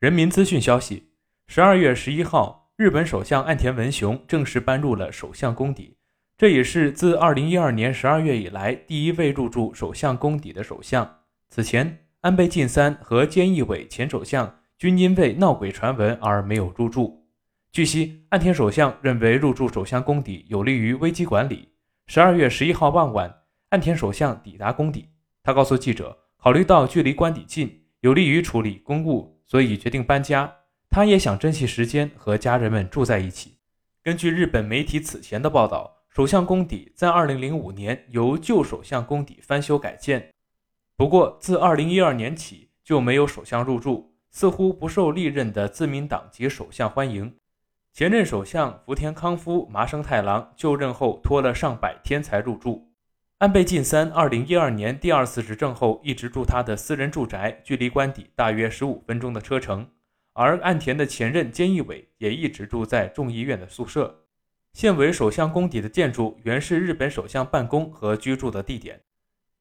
人民资讯消息：十二月十一号，日本首相岸田文雄正式搬入了首相宫邸，这也是自二零一二年十二月以来第一位入住首相宫邸的首相。此前，安倍晋三和菅义伟前首相均因为闹鬼传闻而没有入住。据悉，岸田首相认为入住首相宫邸有利于危机管理。十二月十一号傍晚，岸田首相抵达宫邸，他告诉记者，考虑到距离官邸近，有利于处理公务，所以决定搬家。他也想珍惜时间和家人们住在一起。根据日本媒体此前的报道，首相宫邸在二零零五年由旧首相宫邸翻修改建，不过自二零一二年起就没有首相入住，似乎不受历任的自民党籍首相欢迎。前任首相福田康夫麻生太郎就任后拖了上百天才入住。安倍晋三二零一二年第二次执政后一直住他的私人住宅，距离官邸大约十五分钟的车程。而岸田的前任菅义伟也一直住在众议院的宿舍。现为首相宫邸的建筑原是日本首相办公和居住的地点。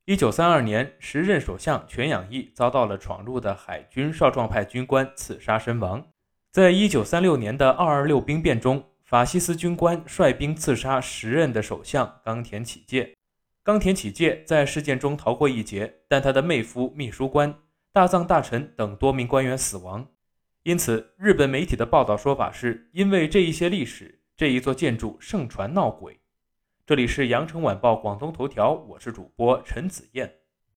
一九三二年，时任首相全养义遭到了闯入的海军少壮派军官刺杀身亡。在一九三六年的二二六兵变中，法西斯军官率兵刺杀时任的首相冈田启介。冈田启介在事件中逃过一劫，但他的妹夫、秘书官、大藏大臣等多名官员死亡。因此，日本媒体的报道说法是因为这一些历史，这一座建筑盛传闹鬼。这里是羊城晚报广东头条，我是主播陈子燕。